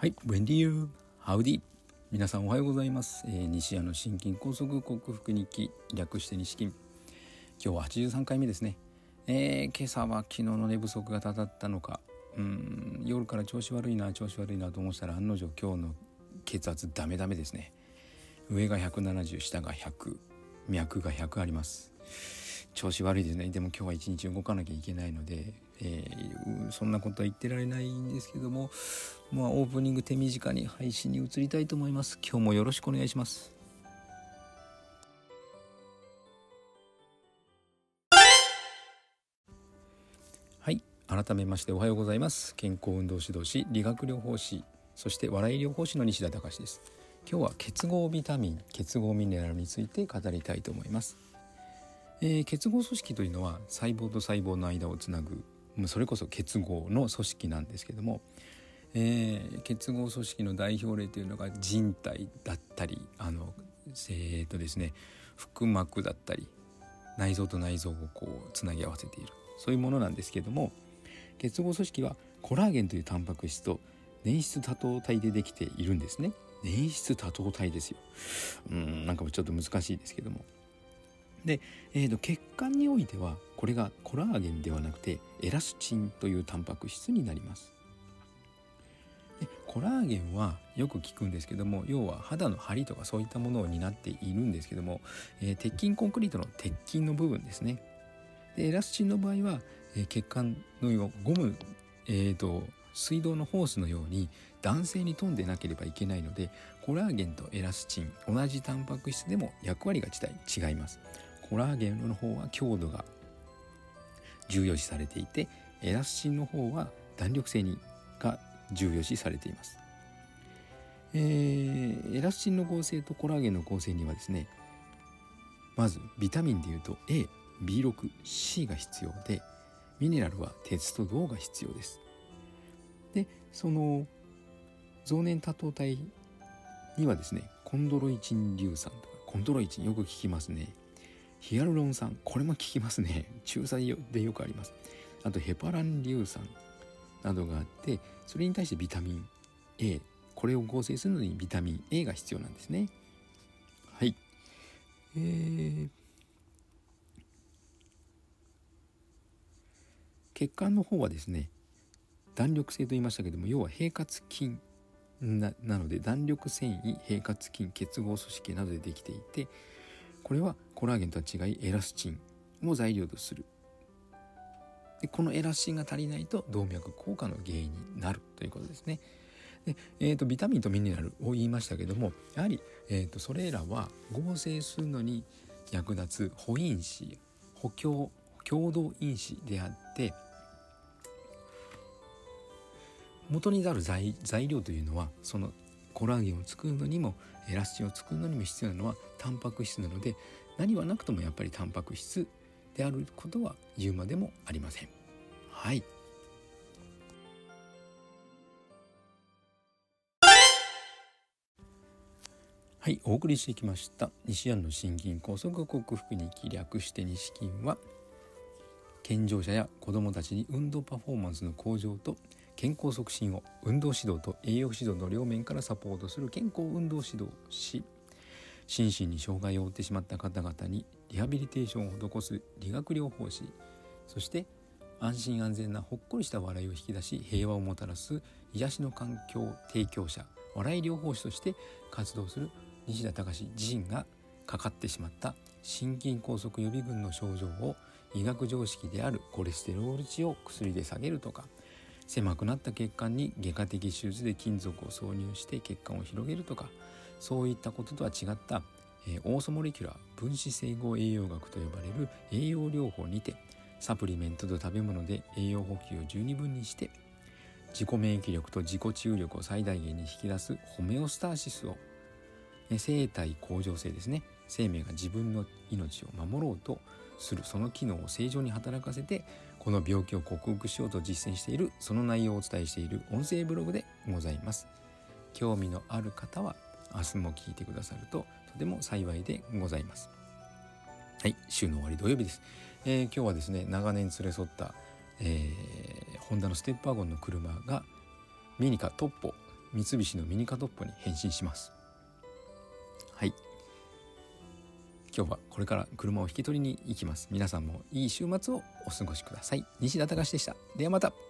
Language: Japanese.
はい、ブレンディーハウディ皆さんおはようございます、えー、西谷の心筋梗塞克服日記略して西筋今日は83回目ですね、えー、今朝は昨日の寝不足がたたったのか。うん夜から調子悪いな調子悪いなと思ったら案の定今日の血圧ダメダメですね。上が170下が100脈が100あります。調子悪いですね。でも今日は一日動かなきゃいけないので、えー、そんなことは言ってられないんですけどもまあオープニング手短に配信に移りたいと思います。今日もよろしくお願いします。はい。改めましておはようございます。健康運動指導士理学療法士そして笑い療法士の西田隆です。今日は結合ビタミン結合ミネラルについて語りたいと思います。えー、結合組織というのは細胞と細胞の間をつなぐそれこそ結合の組織なんですけども、えー、結合組織の代表例というのが人体だったりあのえー、とですね腹膜だったり内臓と内臓をこうつなぎ合わせている。そういうものなんですけども結合組織はコラーゲンというタンパク質と粘質多糖体でできているんですね。粘質多糖体ですよ。うんなんかちょっと難しいですけども。で、えーと、血管においてはこれがコラーゲンではなくてエラスチンというタンパク質になります。でコラーゲンはよく聞くんですけども要は肌の張りとかそういったものを担っているんですけども、えー、鉄筋コンクリートの鉄筋の部分ですね。でエラスチンの場合は、えー、血管のようゴム、えーと水道のホースのように男性に富んでなければいけないのでコラーゲンとエラスチン同じタンパク質でも役割が違いますコラーゲンの方は強度が重要視されていてエラスチンの方は弾力性にが重要視されています、えー、エラスチンの合成とコラーゲンの合成にはですねまずビタミンでいうと AB6C が必要でミネラルは鉄と銅が必要です。でその増粘多糖体にはですねコンドロイチン硫酸とかコンドロイチンよく聞きますね。ヒアルロン酸これも効きますね。中剤でよくあります。あとヘパラン硫酸などがあってそれに対してビタミン A これを合成するのにビタミン A が必要なんですね。はい。えー、血管の方はですね弾力性と言いましたけども要は平滑筋なので弾力繊維平滑筋結合組織などでできていてこれはコラーゲンとは違いエラスチンを材料とするでこのエラスチンが足りないと動脈硬化の原因になるということですね。でえーと、ビタミンとミネラルを言いましたけどもやはり、えーと、それらは合成するのに役立つ補因子補強共同因子であって元になる材料というのはそのコラーゲンを作るのにもエラスチンを作るのにも必要なのはタンパク質なので何はなくともやっぱりタンパク質であることは言うまでもありません。はい。はい、お送りしてきました。西安の心筋梗塞克服に気略して西筋は健常者や子どもたちに運動パフォーマンスの向上と健康促進を運動指導と栄養指導の両面からサポートする健康運動指導し心身に障害を負ってしまった方々にリハビリテーションを施す理学療法士そして安心安全なほっこりした笑いを引き出し平和をもたらす癒しの環境提供者笑い療法士として活動する西田隆自身がかかってしまった心筋梗塞予備軍の症状を医学常識であるコレステロール値を薬で下げるとか狭くなった血管に外科的手術で金属を挿入して血管を広げるとかそういったこととは違った、えー、オーソモレキュラー分子整合栄養学と呼ばれる栄養療法にてサプリメントと食べ物で栄養補給を十二分にして自己免疫力と自己治癒力を最大限に引き出すホメオスターシスを、生体向上性ですね。生命が自分の命を守ろうとするその機能を正常に働かせてこの病気を克服しようと実践しているその内容をお伝えしている音声ブログでございます。興味のある方は明日も聞いてくださるととても幸いでございます。はい週の終わり土曜日です、えー、今日はですね長年連れ添った、えー、ホンダのステップワゴンの車がミニカトッポ三菱のミニカトップに変身します。はい。今日はこれから車を引き取りに行きます。皆さんもいい週末をお過ごしください。西田隆でした。ではまた。